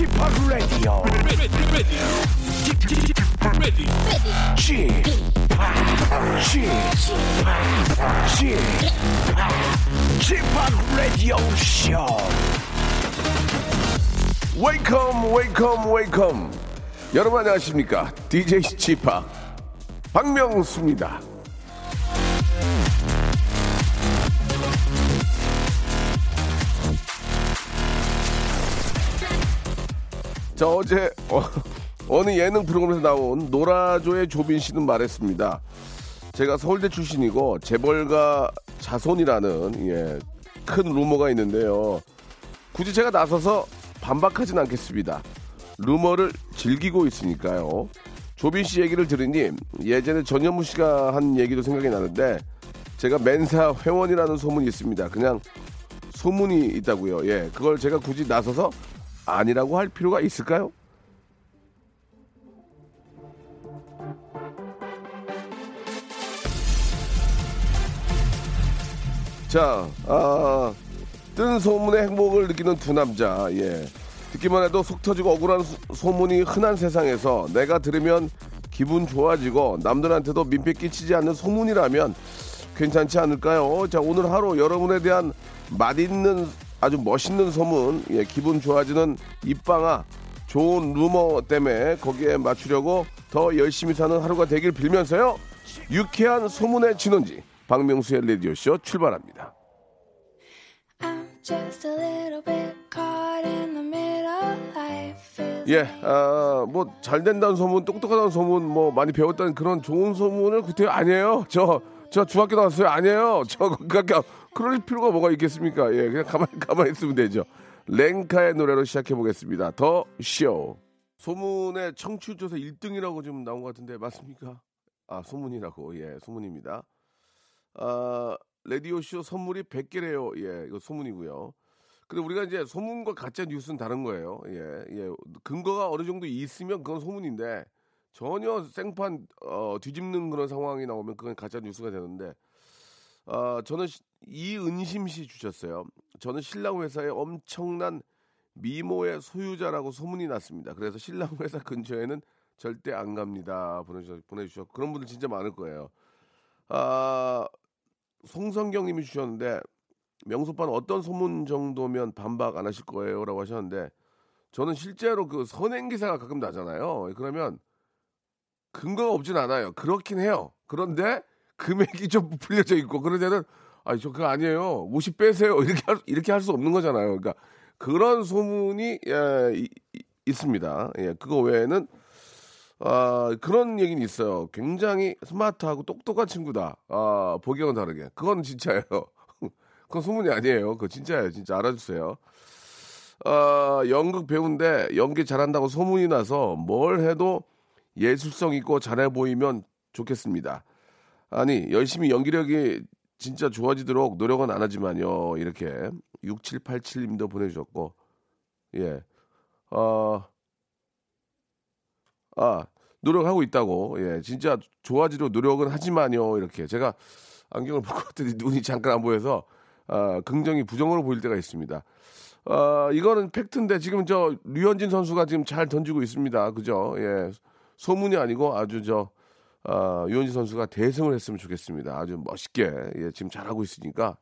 Chip, Chip, Radio Show. Welcome, welcome, welcome. 여러분 안녕하십니까? DJ Chip 박명수입니다. 자 어제 어, 느 예능 프로그램에서 나온 노라조의 조빈 씨는 말했습니다. 제가 서울대 출신이고 재벌가 자손이라는 예, 큰 루머가 있는데요. 굳이 제가 나서서 반박하진 않겠습니다. 루머를 즐기고 있으니까요. 조빈 씨 얘기를 들으니 예전에 전현무 씨가 한 얘기도 생각이 나는데 제가 멘사 회원이라는 소문이 있습니다. 그냥 소문이 있다고요. 예, 그걸 제가 굳이 나서서 아니라고 할 필요가 있을까요? 자, 아, 뜬 소문의 행복을 느끼는 두 남자, 예. 듣기만 해도 속 터지고 억울한 소, 문이 흔한 세상에서 내가 들으면 기분 좋아지고 남들한테도 민폐 끼치지 않는 소문이라면 괜찮지 않을까요? 자, 오늘 하루 여러분에 대한 맛있는 아주 멋있는 소문, 예, 기분 좋아지는 입방아, 좋은 루머 때문에 거기에 맞추려고 더 열심히 사는 하루가 되길 빌면서요. 유쾌한 소문의 진원지 박명수의 라디오 쇼 출발합니다. 예, 아, 뭐, 잘 된다는 소문, 똑똑하다는 소문, 뭐, 많이 배웠다는 그런 좋은 소문을 그때 아니에요. 저, 저 중학교 나왔어요. 아니에요. 저, 그러니까, 그럴 필요가 뭐가 있겠습니까? 예, 그냥 가만히, 가만히 있으면 되죠. 랭카의 노래로 시작해 보겠습니다. 더 쇼. 소문의 청취조사 1등이라고 지금 나온 것 같은데, 맞습니까? 아, 소문이라고. 예, 소문입니다. 아, 라디오 쇼 선물이 100개래요. 예, 이거 소문이고요. 근데 우리가 이제 소문과 가짜 뉴스는 다른 거예요. 예, 예. 근거가 어느 정도 있으면 그건 소문인데, 전혀 생판, 어, 뒤집는 그런 상황이 나오면 그건 가짜 뉴스가 되는데, 아, 저는 이은심 씨 주셨어요. 저는 신랑 회사의 엄청난 미모의 소유자라고 소문이 났습니다. 그래서 신랑 회사 근처에는 절대 안 갑니다. 보내주셔, 보내주셔. 그런 분들 진짜 많을 거예요. 아, 송성경 님이 주셨는데, 명소빠는 어떤 소문 정도면 반박 안 하실 거예요? 라고 하셨는데, 저는 실제로 그 선행 기사가 가끔 나잖아요. 그러면 근거가 없진 않아요. 그렇긴 해요. 그런데 금액이 좀 불려져 있고, 그럴 때는 아, 저 그거 아니에요. 50 빼세요. 이렇게 할, 이렇게 할 수 없는 거잖아요. 그러니까 그런 소문이 예, 이, 이, 있습니다. 예, 그거 외에는 아, 그런 얘기는 있어요. 굉장히 스마트하고 똑똑한 친구다. 아, 보기와는 다르게. 그건 진짜예요. 그건 소문이 아니에요. 그거 진짜예요. 진짜 알아주세요. 아, 연극 배우인데 연기 잘한다고 소문이 나서 뭘 해도 예술성 있고 잘해 보이면 좋겠습니다. 아니, 열심히 연기력이 진짜 좋아지도록 노력은 안 하지만요. 이렇게 6787님도 보내주셨고, 예, 어, 아, 노력하고 있다고, 예, 진짜 좋아지도록 노력은 하지만요. 이렇게 제가 안경을 벗고 왔더니 눈이 잠깐 안 보여서, 아, 긍정이 부정으로 보일 때가 있습니다. 아, 이거는 팩트인데 지금 저 류현진 선수가 지금 잘 던지고 있습니다. 그죠? 예, 소문이 아니고 아주 저, 어, 유현진 선수가 대승을 했으면 좋겠습니다. 아주 멋있게 예, 지금 잘하고 있으니까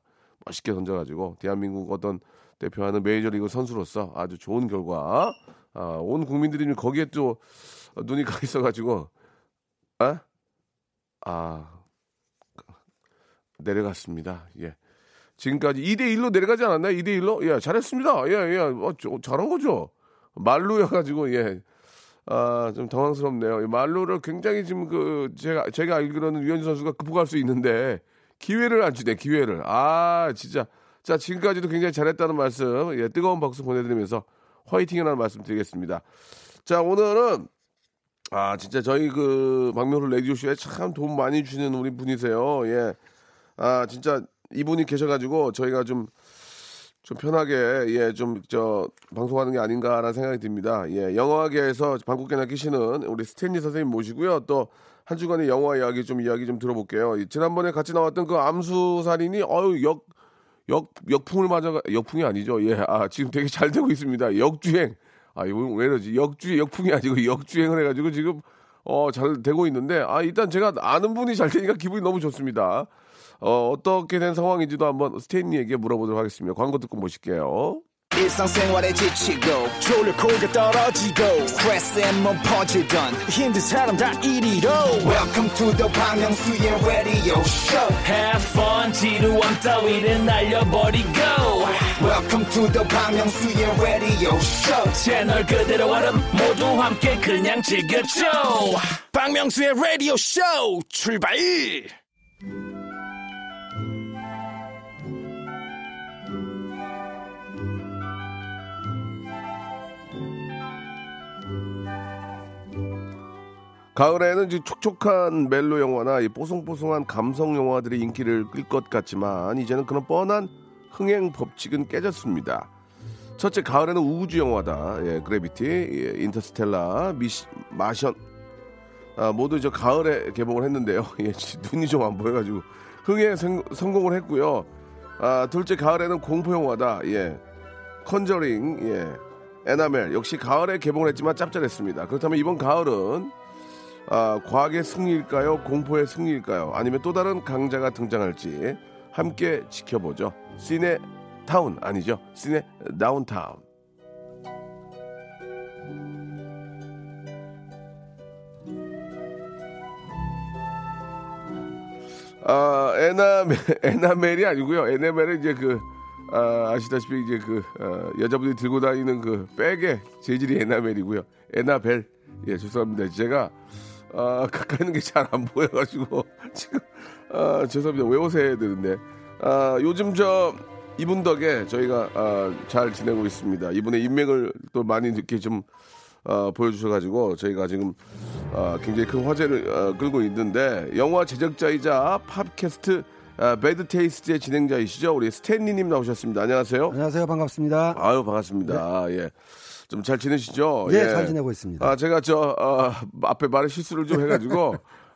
멋있게 던져가지고 대한민국 어떤 대표하는 메이저리그 선수로서 아주 좋은 결과 아, 온 국민들이 거기에 또 눈이 가 있어가지고 아, 아 내려갔습니다. 예. 지금까지 2대 1로 내려가지 않았나요? 2대 1로? 예, 잘했습니다. 예, 예. 어, 잘한 거죠. 말로여가지고, 예. 아, 좀 당황스럽네요. 말로를 굉장히 지금 그, 제가, 제가 알기로는 유현진 선수가 극복할 수 있는데, 기회를 안 주네, 기회를. 아, 진짜. 자, 지금까지도 굉장히 잘했다는 말씀, 예, 뜨거운 박수 보내드리면서 화이팅이라는 말씀 드리겠습니다. 자, 오늘은, 아, 진짜 저희 그, 박명수 레디오쇼에 참 도움 많이 주시는 우리 분이세요. 예. 아, 진짜 이분이 계셔가지고 저희가 좀, 좀 편하게 예 좀 저 방송하는 게 아닌가라는 생각이 듭니다. 예 영화계에서 방국계나 끼시는 우리 스탠리 선생님 모시고요. 또 한 주간의 영화 이야기 좀 이야기 좀 들어볼게요. 지난번에 같이 나왔던 그 암수 살인이 어유 역 역 역풍을 맞아가 역풍이 아니죠. 예, 아 지금 되게 잘 되고 있습니다. 역주행. 아 왜 이러지? 역주 역풍이 아니고 역주행을 해가지고 지금 어 잘 되고 있는데 아 일단 제가 아는 분이 잘 되니까 기분이 너무 좋습니다. 어 어떻게 된 상황인지도 한번 스테인리에게 물어보도록 하겠습니다. 광고 듣고 모실게요. 일상생활에 지치고, 졸려 코가 떨어지고, 스트레스에 몸 퍼지던, 힘든 사람 다 이리로. welcome to the Bang Myung-soo's radio show Have fun 지루함 따위를 날려버리고 welcome to the Bang Myung-soo's radio show 채널 그대로 얼음 모두 함께 그냥 즐겨줘 박명수의 라디오 쇼 출발 가을에는 촉촉한 멜로 영화나 이 뽀송뽀송한 감성 영화들이 인기를 끌 것 같지만 이제는 그런 뻔한 흥행 법칙은 깨졌습니다. 첫째 가을에는 우주 영화다. 예, 그래비티, 예, 인터스텔라, 미시, 마션 아, 모두 저 가을에 개봉을 했는데요. 예, 눈이 좀 안 보여가지고 흥행 성, 성공을 했고요. 아, 둘째 가을에는 공포 영화다. 예, 컨저링, 예, 애나벨 역시 가을에 개봉을 했지만 짭짤했습니다. 그렇다면 이번 가을은 아, 과학의 승리일까요? 공포의 승리일까요? 아니면 또 다른 강자가 등장할지 함께 지켜보죠. 시네 타운 아니죠? 시네 다운타운. 아, 에나멜, 에나멜이 아니고요. 에나멜은 이제 그 아, 아시다시피 이제 그 어, 여자분들이 들고 다니는 그 백의 재질이 에나멜이고요. 에나벨. 예, 죄송합니다. 제가 아, 가까이 있는 게 잘 안 보여가지고 지금 아, 죄송합니다. 외워서 해야 되는데 아, 요즘 저 이분 덕에 저희가 아, 잘 지내고 있습니다. 이분의 인맥을 또 많이 이렇게 좀 아, 보여주셔가지고 저희가 지금 아, 굉장히 큰 화제를 아, 끌고 있는데 영화 제작자이자 팝캐스트 아, 배드 테이스트의 진행자이시죠 우리 스탠리님 나오셨습니다. 안녕하세요. 안녕하세요. 반갑습니다. 아유 반갑습니다. 예. 좀 잘 지내시죠? 네, 예. 잘 지내고 있습니다. 아, 제가 저, 어, 앞에 말에 실수를 좀 해가지고,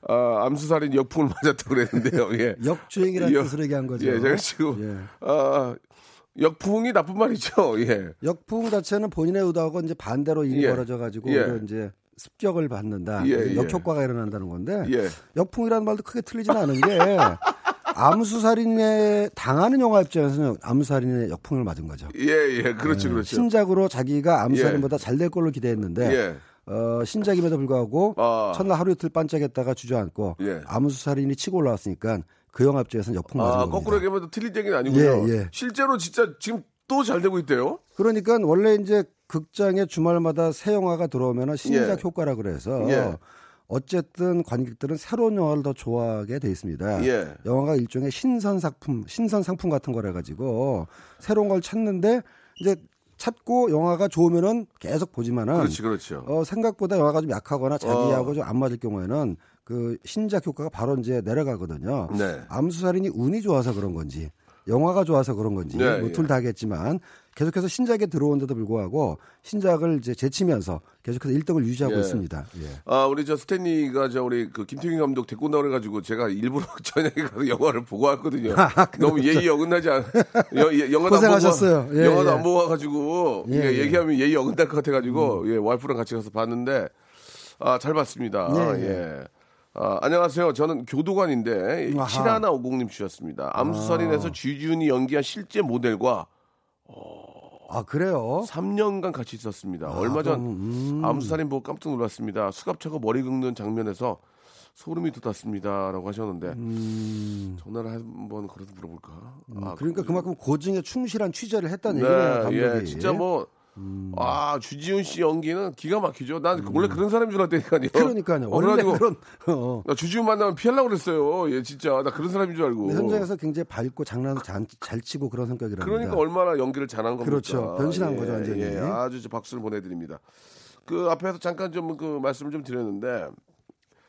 어, 암수살인 역풍을 맞았다고 그랬는데요. 예. 역주행이라는 역- 뜻으로 얘기한 거죠. 예, 제가 지금, 예. 어, 역풍이 나쁜 말이죠. 예. 역풍 자체는 본인의 의도하고 이제 반대로 일이 예. 벌어져 가지고 예. 이제 습격을 받는다. 예, 예. 역효과가 일어난다는 건데 예. 역풍이라는 말도 크게 틀리지는 않은 게 암수살인에 당하는 영화 입장에서는 암수살인의 역풍을 맞은 거죠. 예, 예. 그렇죠, 그렇죠. 신작으로 자기가 암수살인보다 잘될 걸로 기대했는데 예. 어, 신작임에도 불구하고 아. 첫날 하루 이틀 반짝했다가 주저앉고 예. 암수살인이 치고 올라왔으니까 그 영화 입장에서는 역풍 맞은 아, 겁니다. 거꾸로 얘기하면 틀린 얘기는 아니고요. 예, 예. 실제로 진짜 지금 또 잘 되고 있대요. 그러니까 원래 이제 극장에 주말마다 새 영화가 들어오면 신작 예. 효과라 그래서 예. 어쨌든 관객들은 새로운 영화를 더 좋아하게 돼 있습니다. 예. 영화가 일종의 신선 상품, 신선 상품 같은 거라 가지고 새로운 걸 찾는데 이제 찾고 영화가 좋으면은 계속 보지만은 그렇지, 그렇죠. 어, 생각보다 영화가 좀 약하거나 자기하고 좀안 맞을 경우에는 그 신작 효과가 바로 이제 내려가거든요. 네. 암수살인이 운이 좋아서 그런 건지 영화가 좋아서 그런 건지 네, 뭐 예. 둘 다겠지만 계속해서 신작에 들어온데도 불구하고 신작을 이제 제치면서 계속해서 1등을 유지하고 예. 있습니다. 예. 아, 우리 저 스탠리가 저 우리 그 김태균 감독 데리고 나오래 가지고 제가 일부러 저녁에 가서 영화를 보고 왔거든요. 너무 예의 어긋나지 않. 여, 예, 영화도 안 아, 고생하셨어요. 보고, 예, 영화도 예. 안 보고 와가지고 예, 예, 예. 얘기하면 예의 어긋날 것 같아가지고 예, 와이프랑 같이 가서 봤는데 아, 잘 봤습니다. 예, 예. 아, 안녕하세요. 저는 교도관인데 아하. 7150님 주셨습니다. 암수살인에서 쥐준이 연기한 실제 모델과 아 그래요? 3년간 같이 있었습니다. 얼마 전 음. 암수살인 보고 깜짝 놀랐습니다. 수갑차고 머리 긁는 장면에서 소름이 돋았습니다라고 하셨는데 음, 전화를 한번 걸어서 물어볼까? 아, 그러니까 그만큼 고증에 충실한 취재를 했다는 네, 얘기네요. 감독이. 음. 예, 진짜 뭐. 아 주지훈 씨 연기는 기가 막히죠. 난 원래 그런 사람인 줄 알았다니까요. 그러니까요. 어, 원래 그런 어. 나 주지훈 만나면 피하려고 그랬어요. 예, 진짜 나 그런 사람인 줄 알고. 현장에서 굉장히 밝고 장난도 잘, 잘 치고 그런 성격이랍니다. 그러니까 얼마나 연기를 잘한 겁니까? 그렇죠. 변신한 예, 거죠, 완전히. 예, 아주 저 박수를 보내드립니다. 그 앞에서 잠깐 좀 그 말씀을 좀 드렸는데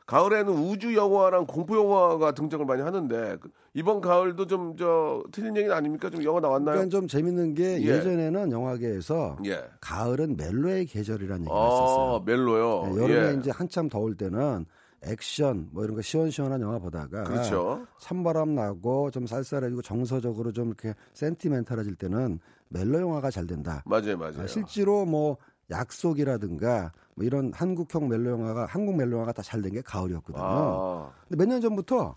가을에는 우주 영화랑 공포 영화가 등장을 많이 하는데 그 이번 가을도 좀 저 틀린 얘기는 아닙니까? 좀 영화 나왔나요? 그러니까 좀 재밌는 게 예. 예. 전에는 영화계에서 예. 가을은 멜로의 계절이라는 얘기가 아 있었어요. 멜로요. 네, 여름에 예. 이제 한참 더울 때는 액션 뭐 이런 거 시원시원한 영화 보다가 그렇죠. 찬바람 나고 좀 쌀쌀해지고 정서적으로 좀 이렇게 센티멘탈해질 때는 멜로 영화가 잘 된다. 맞아요, 맞아요. 아, 실제로 뭐 약속이라든가 뭐 이런 한국형 멜로 영화가 한국 멜로 영화가 다 잘 된 게 가을이었거든요. 아, 근데 몇 년 전부터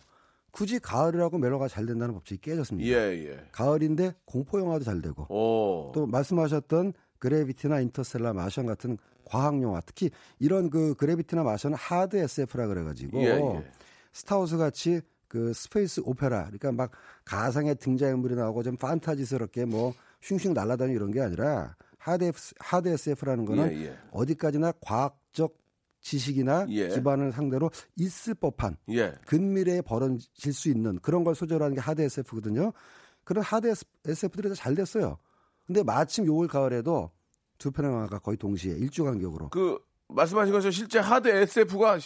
굳이 가을이라고 멜로가 잘 된다는 법칙이 깨졌습니다. 예, 예. 가을인데 공포 영화도 잘 되고 오. 또 말씀하셨던 그래비티나 인터스텔라 마션 같은 과학 영화 특히 이런 그 그래비티나 마션은 hard SF라 그래가지고 예, 예. 스타워즈 같이 그 space opera 그러니까 막 가상의 등장인물이 나오고 좀 판타지스럽게 뭐 슝슝 날아다니고 이런 게 아니라 하드, 하드 SF라는 거는 예, 예. 어디까지나 과학적 지식이나 예. 기반을 상대로 있을 법한 예. 근미래에 벌어질 수 있는 그런 걸 소재로 하는 게 hard SF거든요. 그런 hard SF들이 다 잘 됐어요. 근데 마침 요 올가을에도 두 편의 영화가 거의 동시에 일주 간격으로 그 말씀하신 것처럼 실제 hard SF가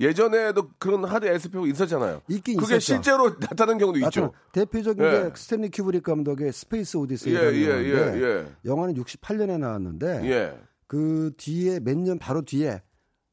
예전에도 그런 hard SF가 있었잖아요. 있긴 그게 있었죠. 실제로 나타난 경우도 있죠. 나타나- 대표적인 예. 게 스탠리 큐브릭 감독의 스페이스 예, 오디세이라는 예, 영화인데 예, 예. 영화는 68년에 나왔는데 예. 그 뒤에 몇 년 바로 뒤에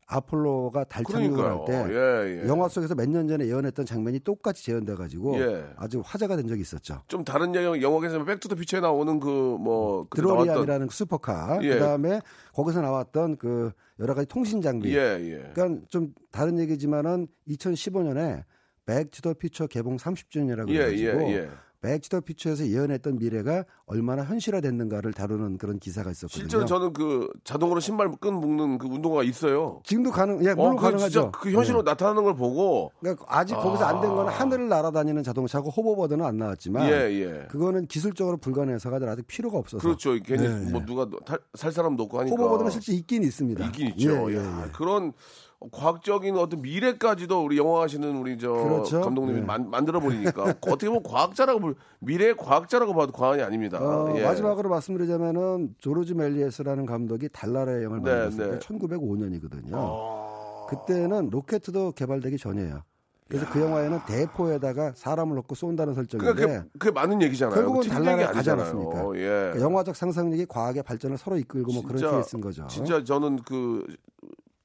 아폴로가 달 착륙을 그러니까요. 할때 예, 예. 영화 속에서 몇 년 전에 예언했던 장면이 똑같이 재현돼 가지고 예. 아주 화제가 된 적이 있었죠. 좀 다른 영화 영화에서 백투더 퓨처에 나오는 그뭐 드로리안이라는 슈퍼카 예. 그다음에 거기서 나왔던 그 여러 가지 통신 장비 예, 예. 그러니까 좀 다른 얘기지만은 2015년에 백투더 퓨처 개봉 30주년이라고 예, 해가지고 예, 예. 백투더 퓨처에서 예언했던 미래가 얼마나 현실화됐는가를 다루는 그런 기사가 있었거든요. 실제로 저는 그 자동으로 신발 끈 묶는 그 운동화가 있어요. 지금도 가능, 예, 물론 어, 그 가능하죠. 진짜 그 현실로 예. 나타나는 걸 보고 그러니까 아직 거기서 안된 거는 하늘을 날아다니는 자동차고 호버보드는 안 나왔지만 예, 예. 그거는 기술적으로 불가능해서가 아직 필요가 없어서 그렇죠. 괜히 예, 뭐 누가 탈- 살 사람 놓고 하니까 호버보드는 실제 있긴 있습니다. 있긴 있죠. 예. 그런 과학적인 어떤 미래까지도 우리 영화 하시는 우리 저 그렇죠. 감독님이 예. 만, 만들어 버리니까 어떻게 보면 과학자라고 볼 미래의 과학자라고 봐도 과언이 아닙니다. 어, 예. 마지막으로 말씀드리자면은 조르지 멜리에스라는 감독이 달나라의 영을 네, 만들었을 네. 때 1905년이거든요. 아. 그때는 로켓도 개발되기 전이에요. 그래서 그 영화에는 대포에다가 사람을 넣고 쏜다는 설정인데 그러니까 그게, 그게 많은 얘기잖아요. 결국은 달나라에 가지. 않았습니까? 예. 그러니까 영화적 상상력이 과학의 발전을 서로 이끌고 뭐 그런 케이스인 거죠. 진짜 저는 그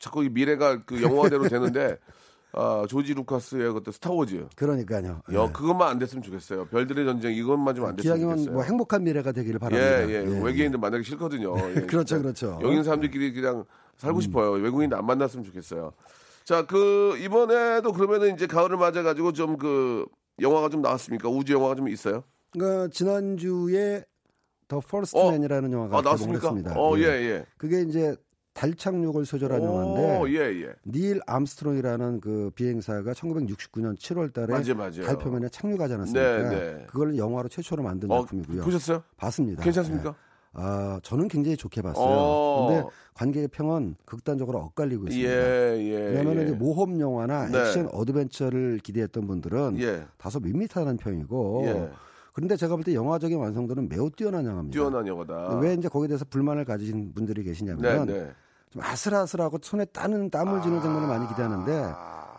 자꾸 이 미래가 그 영화대로 되는데 아, 조지 루카스의 그때 스타워즈. 그러니까요. 여, 예. 그것만 안 됐으면 좋겠어요. 별들의 전쟁 이것만 좀 안 됐으면 좋겠어요. 뭐 행복한 미래가 되기를 예, 바랍니다. 예, 외계인들 만나기 싫거든요. 예, 그렇죠. 그렇죠. 여기 사람들끼리 그냥 살고 싶어요. 외계인 안 만났으면 좋겠어요. 자, 그 이번에도 그러면은 이제 가을을 맞아 가지고 좀 그 영화가 좀 나왔습니까? 우주 영화가 좀 있어요? 그러니까 지난주에 더 퍼스트 어? 맨이라는 영화가 아, 나왔습니까? 개봉했습니다. 어, 예, 예. 그게 이제 달 착륙을 소재로 한 영화인데 오, 예, 예. 닐 암스트롱이라는 그 비행사가 1969년 7월 달에 맞아요, 맞아요. 달 표면에 착륙하지 않았습니까? 네, 네. 그걸 영화로 최초로 만든 어, 작품이고요. 보셨어요? 봤습니다. 괜찮습니까? 예. 아, 저는 굉장히 좋게 봤어요. 어. 근데 관객의 평은 극단적으로 엇갈리고 있습니다. 예, 예. 왜냐하면 예. 이제 모험 영화나 네. 액션 어드벤처를 기대했던 분들은 예. 다소 밋밋하다는 평이고 예. 그런데 제가 볼 때 영화적인 완성도는 매우 뛰어난 영화입니다. 뛰어난 영화다. 왜 이제 거기에 대해서 불만을 가지신 분들이 네, 계시냐면 네. 좀 아슬아슬하고 손에 따는 땀을 쥐는 장면을 많이 기대하는데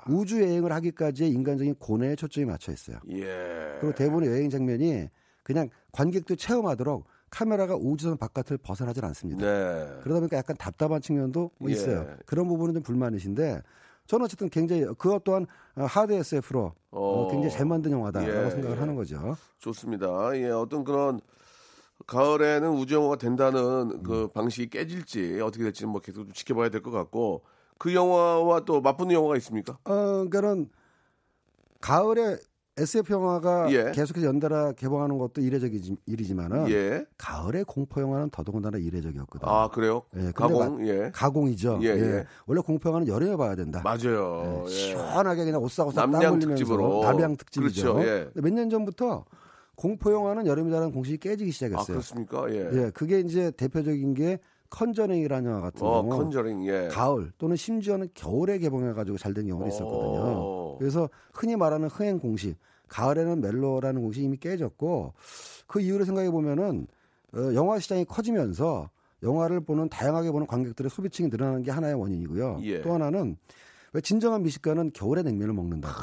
우주 여행을 하기까지의 인간적인 고뇌에 초점이 맞춰 있어요. 예. 그리고 대부분의 여행 장면이 그냥 관객도 체험하도록 카메라가 우주선 바깥을 벗어나질 않습니다. 네. 그러다 보니까 약간 답답한 측면도 뭐 예. 있어요. 그런 부분은 좀 불만이신데 저는 어쨌든 굉장히 그것 또한 어, 하드 SF로 어, 어. 굉장히 잘 만든 영화다라고 예, 생각을 예. 하는 거죠. 좋습니다. 예, 어떤 그런 가을에는 우주 영화가 된다는 음. 그 방식이 깨질지 어떻게 될지는 뭐 계속 좀 지켜봐야 될 것 같고 그 영화와 또 맞붙는 영화가 있습니까? 어, 그러니까는 가을에 SF 영화가 예. 계속해서 연달아 개봉하는 것도 이례적인 일이지만은 예. 가을에 공포 영화는 더더군다나 이례적이었거든요. 아 그래요? 예, 가공 예. 가공이죠. 예, 예, 예. 원래 공포 영화는 여름에 봐야 된다. 맞아요. 예, 예. 시원하게 그냥 오싹오싹 땀 납량 흘리면서 특집으로. 납량 특집이죠. 그렇죠, 예. 몇년 전부터 공포 영화는 여름이라는 공식이 깨지기 아 시작했어요. 그렇습니까? 예. 예, 그게 이제 대표적인 게 컨저링이라는 영화 같은 어 경우 컨저링 예. 가을 또는 심지어는 겨울에 개봉해가지고 잘 된 경우도 있었거든요. 오. 그래서 흔히 말하는 흥행 공식, 가을에는 멜로라는 공식이 이미 깨졌고 그 이유를 생각해 보면은 어, 영화 시장이 커지면서 영화를 보는 다양하게 보는 관객들의 소비층이 늘어나는 게 하나의 원인이고요. 예. 또 하나는 왜 진정한 미식가는 겨울에 냉면을 먹는다고.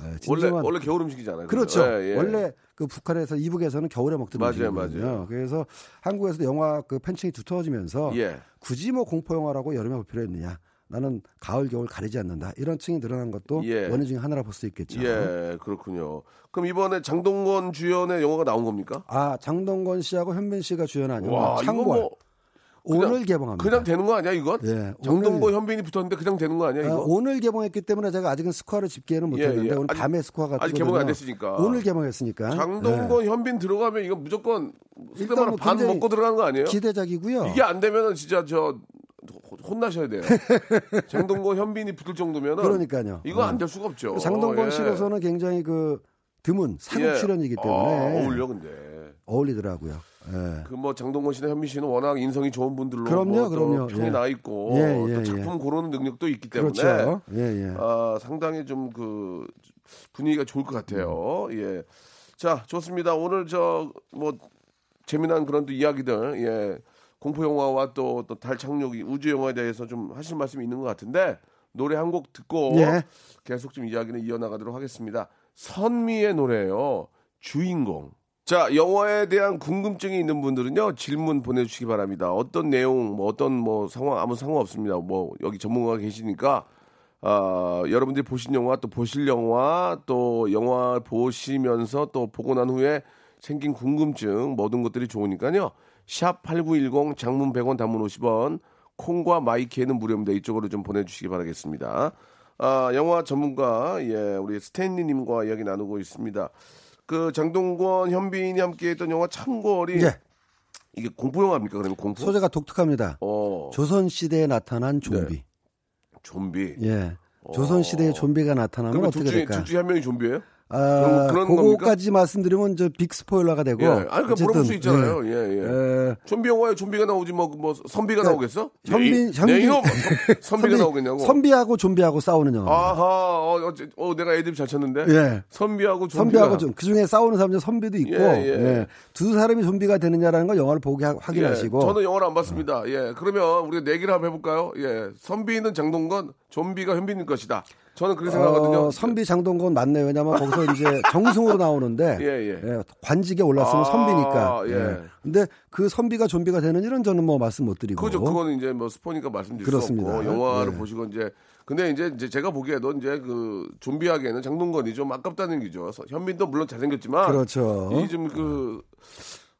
예, 원래 진정한 원래 겨울 음식이잖아요. 그렇죠. 예, 예. 원래 그 북한에서 이북에서는 겨울에 먹던 맞아요, 음식이거든요. 맞아요. 그래서 한국에서도 영화 그 팬층이 두터워지면서 예. 굳이 뭐 공포 영화라고 여름에 볼 필요 있느냐? 나는 가을 겨울 가리지 않는다 이런 층이 늘어난 것도 예. 원인 중에 하나라 볼 수 있겠죠. 예, 그렇군요. 그럼 이번에 장동건 주연의 영화가 나온 겁니까? 아 장동건 씨하고 현빈 씨가 주연한 영화 창궐 뭐 그냥- 오늘 개봉합니다. 그냥 되는 거 아니야, 이건? 예, 장동건 현빈이 붙었는데 그냥 되는 거 아니야, 아, 이거? 오늘 개봉했기 때문에 제가 아직은 스코어를 집계는 못했는데 예, 예. 오늘 아직- 밤에 스코어가 아직 개봉이 안. 됐으니까. 오늘 개봉했으니까 장동건 현빈 들어가면 이거 무조건 일단 반 먹고 들어가는 거 아니에요? 예, 기대작이고요. 이게 안 되면은 진짜 저 혼나셔야 돼요. 장동건 현빈이 붙을 정도면은 그러니까요. 이거 안 어. 될 수가 없죠. 장동건 예. 씨로서는 굉장히 그 드문 사극 예. 출연이기 아, 때문에 어울려 근데. 어울리더라고요. 예. 그뭐 장동건 씨나 현민 씨는 워낙 인성이 좋은 분들로 그럼요, 뭐또 그럼요. 평이 예. 나 있고 예, 예, 또 예. 작품 고르는 능력도 있기 때문에 그렇죠. 예, 예. 아, 상당히 좀 그 분위기가 좋을 것 같아요. 예. 자, 좋습니다. 오늘 저 뭐 재미난 그런 또 이야기들, 예. 공포 영화와 또 또 달 착륙 우주 영화에 대해서 좀 하실 말씀이 있는 것 같은데 노래 한 곡 듣고 예. 계속 좀 이야기는 이어나가도록 하겠습니다. 선미의 노래예요. 주인공. 자, 영화에 대한 궁금증이 있는 분들은요, 질문 보내주시기 바랍니다. 어떤 내용, 뭐 어떤 뭐 상황, 아무 상관 없습니다. 뭐, 여기 전문가가 계시니까, 아, 여러분들이 보신 영화, 또 보실 영화, 또 영화 보시면서 또 보고 난 후에 생긴 궁금증, 모든 것들이 좋으니까요. 샵 8910 장문 100원 단문 50원, 콩과 마이키에는 무료입니다. 이쪽으로 좀 보내주시기 바라겠습니다. 아, 영화 전문가, 예, 우리 스탠리 님과 이야기 나누고 있습니다. 그 장동건, 현빈이 함께 했던 영화 참골이 예. 이게 공포 영화입니까? 그러면 공포? 소재가 독특합니다. 어, 조선 시대에 나타난 좀비. 네. 좀비. 예. 조선 시대에 좀비가 나타나면 어떻게 둘 중에 될까? 둘 중에 한 명이 좀비예요? 아, 그런 그거까지 말씀드리면 저 빅 스포일러가 되고. 예. 아니, 그 물어볼 수 있잖아요. 예, 예. 예. 좀비 영화에 좀비가 나오지 뭐, 뭐 선비가 그러니까 나오겠어? 현빈- 네, 현빈- 네! 선- 선비가 나오겠냐고? 선비하고 좀비하고 싸우는 영화. 아하, 어, 어, 어, 내가 애드립 잘 쳤는데? 예. 선비하고 좀비가. 선비하고 좀, 그 중에 싸우는 사람 중 선비도 있고, 예, 예. 예. 두 사람이 좀비가 되느냐라는 걸 영화를 보고 하- 확인하시고. 예, 저는 영화를 안 봤습니다. 예, 그러면 우리가 내기를 한번 해볼까요? 예, 선비는 장동건, 좀비가 현빈일 것이다. 저는 그렇게 생각하거든요. 어, 선비 장동건 맞네 요. 왜냐면 거기서 이제 정승으로 나오는데 예, 예. 관직에 올랐으면 아, 선비니까. 예. 예. 근데 그 선비가 좀비가 되는 일은 저는 뭐 말씀 못 드리고. 그죠. 그거는 이제 뭐 스포니까 말씀드릴 그렇습니다. 수 없고 영화를 예. 보시고 이제 근데 이제, 제가 보기에도 이제 그 좀비하기에는 장동건이 좀 아깝다는 얘기죠. 현빈도 물론 잘생겼지만 그렇죠. 이좀그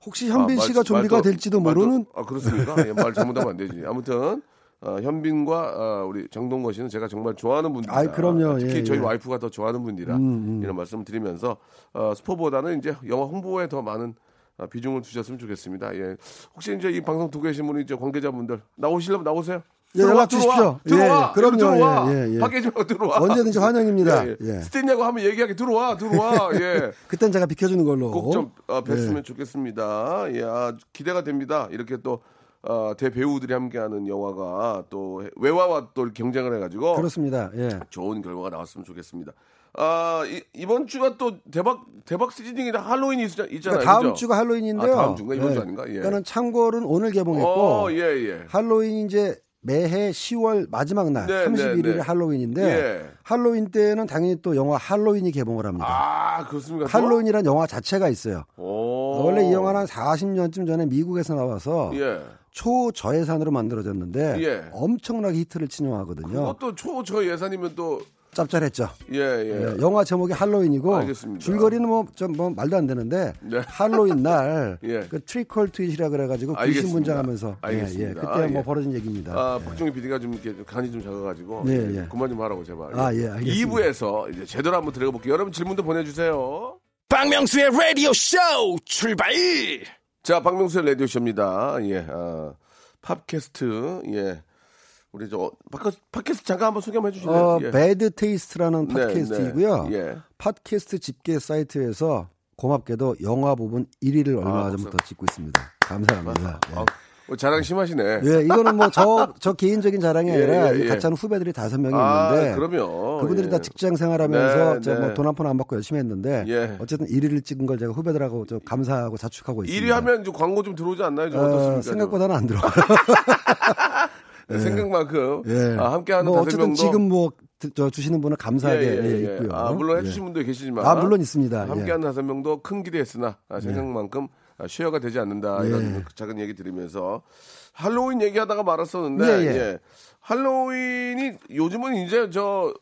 혹시 현빈 아, 씨가 말- 좀비가 말도- 될지도 말도- 모르는 아 그렇습니까? 예, 말 잘못하면 안 되지. 아무튼 어, 현빈과 어, 우리 장동건 씨는 제가 정말 좋아하는 분이다. 아이, 그럼요. 특히 예, 저희 예. 와이프가 더 좋아하는 분이라 음, 이런 말씀 드리면서 어, 스포보다는 이제 영화 홍보에 더 많은 어, 비중을 주셨으면 좋겠습니다. 예. 혹시 이제 이 방송 듣고 계신 분이 이제 관계자분들 나오시려면 나오세요. 예, 연락 주십시오. 들어와. 예, 그럼요. 들어와. 예, 예. 밖에 좀 들어와. 언제든지 환영입니다. 예, 예. 예. 스탠냐고 하면 얘기하게 들어와. 들어와. 예. 그땐 제가 비켜주는 걸로. 꼭좀 어, 뵀으면 예. 좋겠습니다. 예, 아, 기대가 됩니다. 이렇게 또 어, 대배우들이 함께하는 영화가 또 외화와 또 경쟁을 해가지고 그렇습니다. 예. 좋은 결과가 나왔으면 좋겠습니다. 아 이, 번 주가 또 대박 대박 시즌이라 할로윈이 있, 있잖아요. 그러니까 다음 그죠? 주가 할로윈인데요. 아, 다음 주인가? 이번 주 아닌가? 예. 그러니까는 창궐은 오늘 개봉했고 어, 예, 예. 할로윈 이제 매해 10월 마지막 날 네, 31일이 네, 네. 할로윈인데 예. 할로윈 때는 당연히 또 영화 할로윈이 개봉을 합니다. 아 그렇습니까? 또? 할로윈이라는 영화 자체가 있어요. 오. 원래 이 영화는 한 40년쯤 전에 미국에서 나와서 예. 초저예산으로 만들어졌는데 예. 엄청나게 히트를 친 영화거든요. 그것도 초저 예산이면 또 짭짤했죠. 예, 예. 예, 영화 제목이 할로윈이고 알겠습니다. 줄거리는 뭐좀 뭐 말도 안 되는데 네. 할로윈 날 예. 그 trick or treat이라 그래가지고 알겠습니다. 귀신 분장하면서 예, 예, 알겠습니다. 그때 아, 뭐 예. 벌어진 얘기입니다. 아, 박종희 PD가 좀 이렇게 간이 좀 작아가지고 예, 예, 예. 그만 좀 하라고 제발. 아, 예, 알겠습니다. 2부에서 이제 제대로 한번 들어가 볼게요. 여러분 질문도 보내주세요. 박명수의 라디오 쇼 출발! 자, 박명수의 라디오 쇼입니다. 예, 아, 팟캐스트 예, 우리 저 팟캐- 팟캐스트 잠깐 한번 소개 한번 해주실래요? 어, 예. Bad Taste라는 네, 팟캐스트이고요. 네, 예. 팟캐스트 집계 사이트에서 고맙게도 영화 부분 1위를 얼마 아, 전부터 찍고 있습니다. 감사합니다. 예. 아, 어, 자랑 심하시네. 예, 이거는 뭐 저 저 개인적인 자랑이 예, 아니라 예, 예. 같이 하는 후배들이 다섯 명이 아, 있는데 그러면 그분들이 예. 다 직장 생활하면서 네, 저 네. 뭐돈 한 푼 안 받고 열심히 했는데 예. 어쨌든 1위를 찍은 걸 제가 후배들하고 좀 감사하고 자축하고 있습니다. 1위 하면 이제 광고 좀 들어오지 않나요? 좀 어? 생각보다는 안 들어요. 좀? 생각만큼 예. 아, 함께하는 뭐 다섯 어쨌든 명도 지금 뭐 저 주시는 분은 감사하게 예, 있고요. 아, 물론 예. 해주신 분도 계시지만. 아, 물론 있습니다. 예. 함께하는 다섯 명도 큰 기대했으나 아, 생각만큼 아, 쉐어가 되지 않는다. 이런 예. 작은 얘기 들으면서 할로윈 얘기하다가 말았었는데 예, 예. 예. 할로윈이 요즘은 이제 저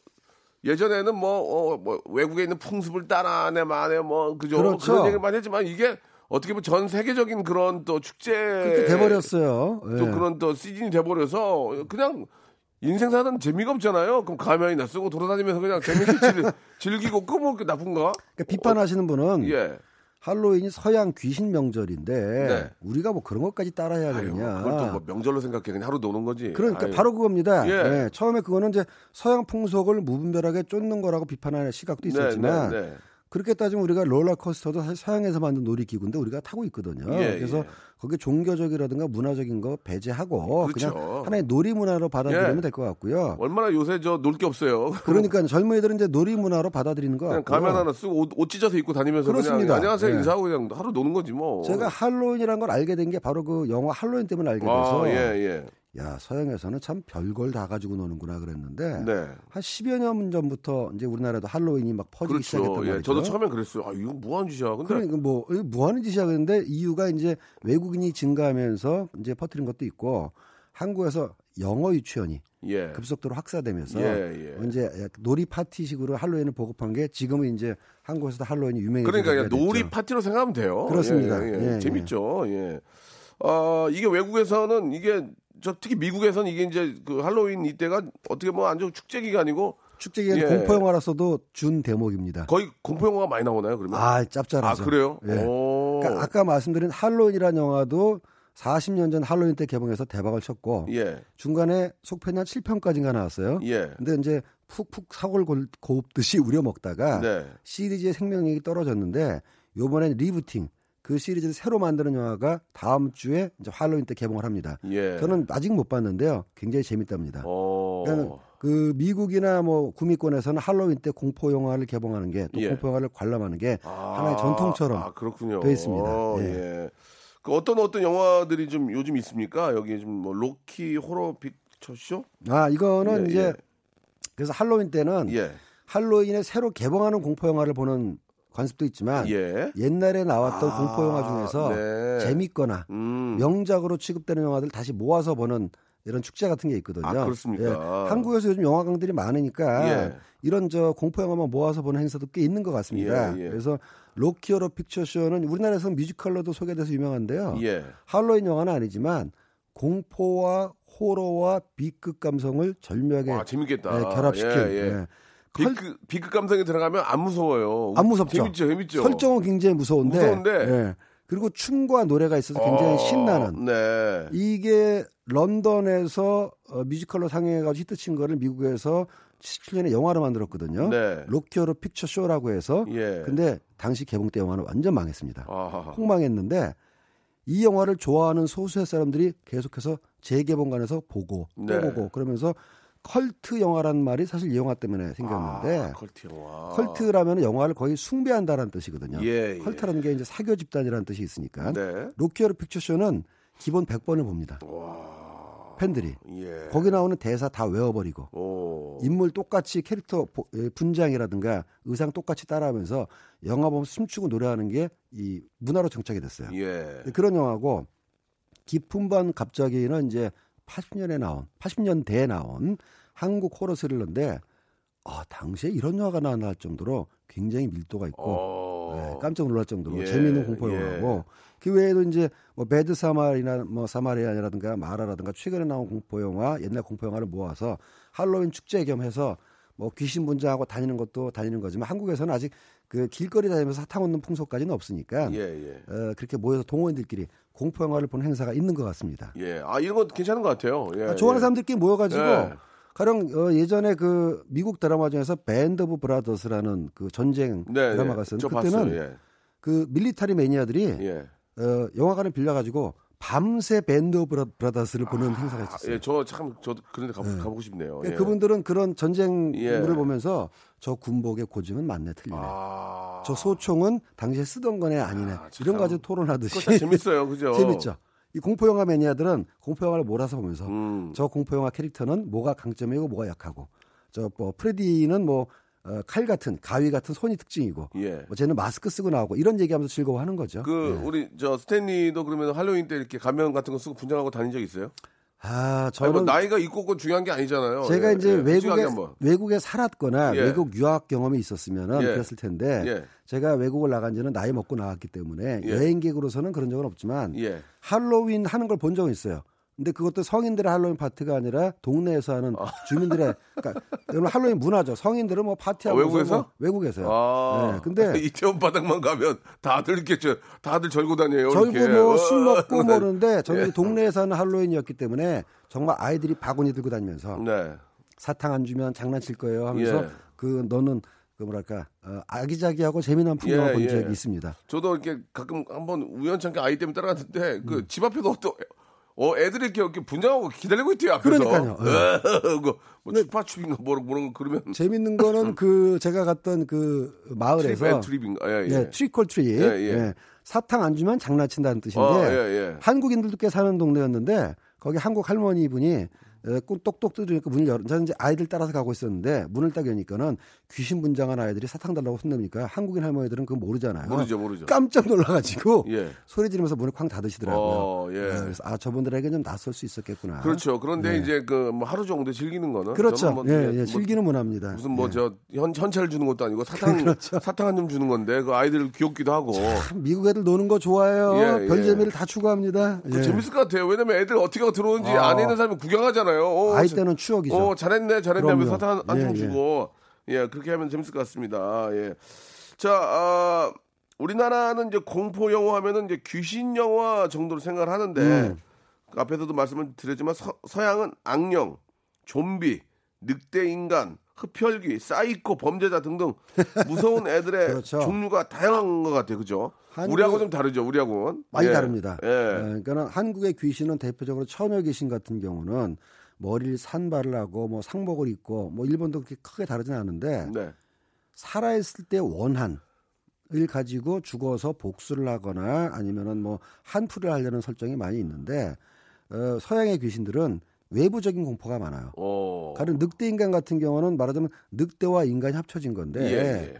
예전에는 뭐, 어, 뭐 외국에 있는 풍습을 따라내 만에 뭐 그죠 그렇죠. 런 얘기를 많이 했지만 이게 어떻게 보면 전 세계적인 그런 또 축제 그렇게 돼버렸어요. 또 예. 그런 또 시즌이 돼버려서 그냥 인생 사는 재미가 없잖아요. 그럼 가면이나 쓰고 돌아다니면서 그냥 즐, 즐기고 그뭐 나쁜가? 그러니까 비판하시는 분은 예. 할로윈이 서양 귀신 명절인데 네. 우리가 뭐 그런 것까지 따라해야 되느냐. 그걸 또 뭐 명절로 생각해 그냥 하루 노는 거지. 그러니까 아유. 바로 그겁니다. 예. 예, 처음에 그거는 이제 서양 풍속을 무분별하게 쫓는 거라고 비판하는 시각도 있었지만 네, 네, 네. 그렇게 따지면 우리가 롤러코스터도 사실 서양에서 만든 놀이기구인데 우리가 타고 있거든요. 예, 그래서 예. 거기에 종교적이라든가 문화적인 거 배제하고 그 그렇죠. 냥 하나의 놀이 문화로 받아들이면 예. 될것 같고요. 얼마나 요새 저 놀 게 없어요. 그러니까 젊은이들은 이제 놀이 문화로 받아들이는 것 그냥. 가면 하나 쓰고 옷, 옷 찢어서 입고 다니면서 그렇습니다. 그냥 안녕하세요 예. 인사하고 그냥 하루 노는 거지 뭐. 제가 할로윈이라는 걸 알게 된 게 바로 그 영화 할로윈 때문에 알게 돼서 아, 예, 예. 야 서양에서는 참 별걸 다 가지고 노는구나 그랬는데 네. 한 10여 년 전부터 이제 우리나라도 할로윈이 막 퍼지기 시작했단 그렇죠. 말이죠. 예. 저도 처음엔 그랬어요. 아, 이거 뭐 하는 짓이야. 근데 그러니까 뭐, 뭐 하는 짓이야 그랬는데 이유가 이제 외국인이 증가하면서 이제 퍼뜨린 것도 있고 한국에서 영어 유치원이 예. 급속도로 확산되면서 예, 예. 이제 놀이 파티식으로 할로윈을 보급한 게 지금은 이제 한국에서도 할로윈이 유명해지게 그러니까 놀이 됐죠. 파티로 생각하면 돼요. 그렇습니다. 예, 예. 예, 재밌죠. 예. 어, 이게 외국에서는 이게 저 특히 미국에서는 이게 이제 그 할로윈 이때가 어떻게 보면 아주 축제 기간이고 축제 기간 예. 공포 영화로서도 준 대목입니다. 거의 공포 영화가 많이 나오나요, 그러면? 아 짭짤하죠. 아, 그래요? 예. 오. 그러니까 아까 말씀드린 할로윈이라는 영화도 40년 전 할로윈 때 개봉해서 대박을 쳤고 예. 중간에 속편이 한 7편까지가 나왔어요. 예. 근데 이제 푹푹 사골 골- 곱듯이 우려 먹다가 네. 시리즈의 생명력이 떨어졌는데 요번엔 리부팅 그 시리즈를 새로 만드는 영화가 다음 주에 이제 할로윈 때 개봉을 합니다. 예. 저는 아직 못 봤는데요. 굉장히 재밌답니다. 어. 그러니까 그 미국이나 뭐 구미권에서는 할로윈 때 공포 영화를 개봉하는 게또 예. 공포 영화를 관람하는 게 아, 하나의 전통처럼 아, 그렇군요. 돼 있습니다. 어, 예. 예. 그 어떤 어떤 영화들이 좀 요즘 있습니까? 여기 좀뭐 로키 호러 픽처 쇼? 아 이거는 예, 이제 예. 그래서 할로윈 때는 예. 할로윈에 새로 개봉하는 공포 영화를 보는 관습도 있지만 예. 옛날에 나왔던 아, 공포 영화 중에서 네. 재밌거나 음. 명작으로 취급되는 영화들 다시 모아서 보는 이런 축제 같은 게 있거든요. 아, 그렇습니까? 예. 한국에서 요즘 영화관들이 많으니까 예. 이런 저 공포 영화만 모아서 보는 행사도 꽤 있는 것 같습니다. 예, 예. 그래서 로키어로 픽처쇼는 우리나라에서 뮤지컬로도 소개돼서 유명한데요. 예. 할로윈 영화는 아니지만 공포와 호러와 B급 감성을 절묘하게 와, 재밌겠다. 예, 결합시킨 예, 예. 예. 컬- 비크, B급 감성이 들어가면 안 무서워요. 안 무섭죠. 재밌죠, 재밌죠. 설정은 굉장히 무서운데, 무서운데. 예. 그리고 춤과 노래가 있어서 굉장히 어, 신나는 네. 이게 런던에서 어, 뮤지컬로 상영해가지고 히트친 거를 미국에서 17년에 영화로 만들었거든요. 네. Rocky Horror Picture Show라고 해서 예. 근데 당시 개봉 때 영화는 완전 망했습니다. 아하. 폭망했는데 이 영화를 좋아하는 소수의 사람들이 계속해서 재개봉관에서 보고 또 네. 보고 그러면서 컬트 영화라는 말이 사실 이 영화 때문에 생겼는데 아, 컬트 영화. 컬트라면 영화를 거의 숭배한다라는 뜻이거든요. 예, 예. 컬트라는 게 이제 사교 집단이라는 뜻이 있으니까 네. Rocky Horror Picture Show는 기본 100번을 봅니다. 와. 팬들이 예. 거기 나오는 대사 다 외워버리고 오. 인물 똑같이 캐릭터 보- 예, 분장이라든가 의상 똑같이 따라하면서 영화 보면서 춤추고 노래하는 게 이 문화로 정착이 됐어요. 예. 그런 영화고 깊은 밤 갑자기는 이제 80년에 나온 80년대에 나온 한국 호러 스릴러인데 아 당시에 이런 영화가 나왔나 할 정도로 굉장히 밀도가 있고 어. 네, 깜짝 놀랄 정도로 예, 재미있는 공포 예. 영화고 그 외에도 이제 뭐 배드 사마리나 뭐 사마리안이라든가 마라라든가 최근에 나온 공포 영화 옛날 공포 영화를 모아서 할로윈 축제 겸해서 뭐 귀신 분장하고 다니는 것도 다니는 거지만 한국에서는 아직 그 길거리 다니면서 사탕 얻는 풍속까지는 없으니까 예, 예. 어, 그렇게 모여서 동호인들끼리 공포 영화를 보는 행사가 있는 것 같습니다. 예. 아, 이런 거 괜찮은 것 같아요. 예. 아, 좋아하는 예. 사람들끼리 모여가지고 예. 가령 어, 예전에 그 미국 드라마 중에서 Band of Brothers라는 그 전쟁 네, 드라마가 네. 있었는데 저 그때는 봤어요. 예. 그 military 매니아들이 예. 어, 영화관을 빌려가지고 밤새 Band of Bro- Brothers를 보는 행사가 있었어요. 예, 저 참 저도 그런 데 가보, 가보고 싶네요. 그러니까 예. 그분들은 그런 전쟁물을 예. 보면서 저 군복의 고증은 맞네 틀리네. 아. 저 소총은 당시에 쓰던 거네 아니네. 아, 참. 이런 거 가지고 토론하듯이 재밌어요. 그죠? 재밌죠. 이 공포 영화 매니아들은 공포 영화를 몰아서 보면서 음. 저 공포 영화 캐릭터는 뭐가 강점이고 뭐가 약하고 저 뭐 프레디는 뭐 어, 칼 같은 가위 같은 손이 특징이고 예. 뭐 쟤는 마스크 쓰고 나오고 이런 얘기하면서 즐거워하는 거죠. 그 예. 우리 저 스탠리도 그러면 할로윈 때 이렇게 가면 같은 거 쓰고 분장하고 다닌 적 있어요? 아 저는 뭐 나이가 있고 없고 중요한 게 아니잖아요. 제가 예, 이제 예, 외국에. 외국에 살았거나 예. 외국 유학 경험이 있었으면은 예. 그랬을 텐데 예. 제가 외국을 나간 지는 나이 먹고 나왔기 때문에 예. 여행객으로서는 그런 적은 없지만 예. 할로윈 하는 걸 본 적은 있어요. 근데 그것도 성인들의 할로윈 파티가 아니라 동네에서 하는 주민들의 그러니까 여러분 할로윈 문화죠. 성인들은 뭐 파티하고 아, 외국에서? 외국에서요. 아, 네, 근데 이태원 바닥만 가면 다들 이렇게 저 다들 절고 다녀요. 저희도 이렇게. 뭐술 먹고 어, 모르는데 저는 예. 동네에서 하는 할로윈이었기 때문에 정말 아이들이 바구니 들고 다니면서 네. 사탕 안 주면 장난칠 거예요 하면서 예. 그 너는 그 뭐랄까 어, 아기자기하고 재미난 풍경을 예, 본 예. 적이 있습니다. 저도 이렇게 가끔 한번 우연찮게 아이 때문에 따라갔는데 음. 그집 앞에도 또 어, 애들이 이렇게, 분장하고 기다리고 있대요, 앞에서. 그러니까요. 그, 뭐, 추파춥인가 뭐라, 뭐라 그러면. 재밌는 거는 그 제가 갔던 그 마을에서 trick and trick인가. 예, 예. 네, trick or treat 예, 예. 사탕 안 주면 장난친다는 뜻인데 어, 예, 예. 한국인들도 꽤 사는 동네였는데 거기 한국 할머니 분이 똑똑 두드리니까 문을 열어. 저는 이제 아이들 따라서 가고 있었는데 문을 딱 여니까는 귀신 분장한 아이들이 사탕 달라고 손대니까 한국인 할머니들은 그거 모르잖아요. 모르죠, 모르죠. 깜짝 놀라가지고 예. 소리 지르면서 문을 쾅 닫으시더라고요. 어, 예. 네, 그래서 아 저분들에게 좀 낯설 수 있었겠구나. 그렇죠. 그런데 이제 그 뭐 하루 정도 즐기는 거는. 네. 그렇죠. 뭐 예, 예, 뭐 즐기는 문화입니다. 무슨 뭐 예. 저 현찰 주는 것도 아니고 사탕 그렇죠. 사탕 한 점 주는 건데 그 아이들 귀엽기도 하고 참 미국 애들 노는 거 좋아해요. 예, 별 예. 재미를 다 추구합니다. 그 예. 재밌을 것 같아요. 왜냐면 애들 어떻게 들어오는지 아. 안에 있는 사람이 구경하잖아요. 어, 아이 자- 때는 추억이죠. 어, 잘했네, 잘했네 하면서. 사탕 한점 예, 예. 주고 예 그렇게 하면 재밌을 것 같습니다. 예. 자, 아, 우리나라는 이제 공포 영화 하면은 이제 귀신 영화 정도로 생각을 하는데 음. 그 앞에서도 말씀을 드렸지만 서, 서양은 악령, 좀비, 늑대 인간, 흡혈귀, 사이코, 범죄자 등등 무서운 애들의 그렇죠. 종류가 다양한 것 같아요, 그죠? 우리하고 좀 다르죠, 우리하고는 많이 예. 다릅니다. 예. 어, 그러니까 한국의 귀신은 대표적으로 처녀 귀신 같은 경우는 머리를 산발을 하고 뭐 상복을 입고 뭐 일본도 그렇게 크게 다르지는 않은데 네. 살아있을 때 원한 을 가지고 죽어서 복수를 하거나 아니면은 뭐 한풀을 하려는 설정이 많이 있는데 어, 서양의 귀신들은 외부적인 공포가 많아요. 어. 다른 늑대 인간 같은 경우는 말하자면 늑대와 인간이 합쳐진 건데 예,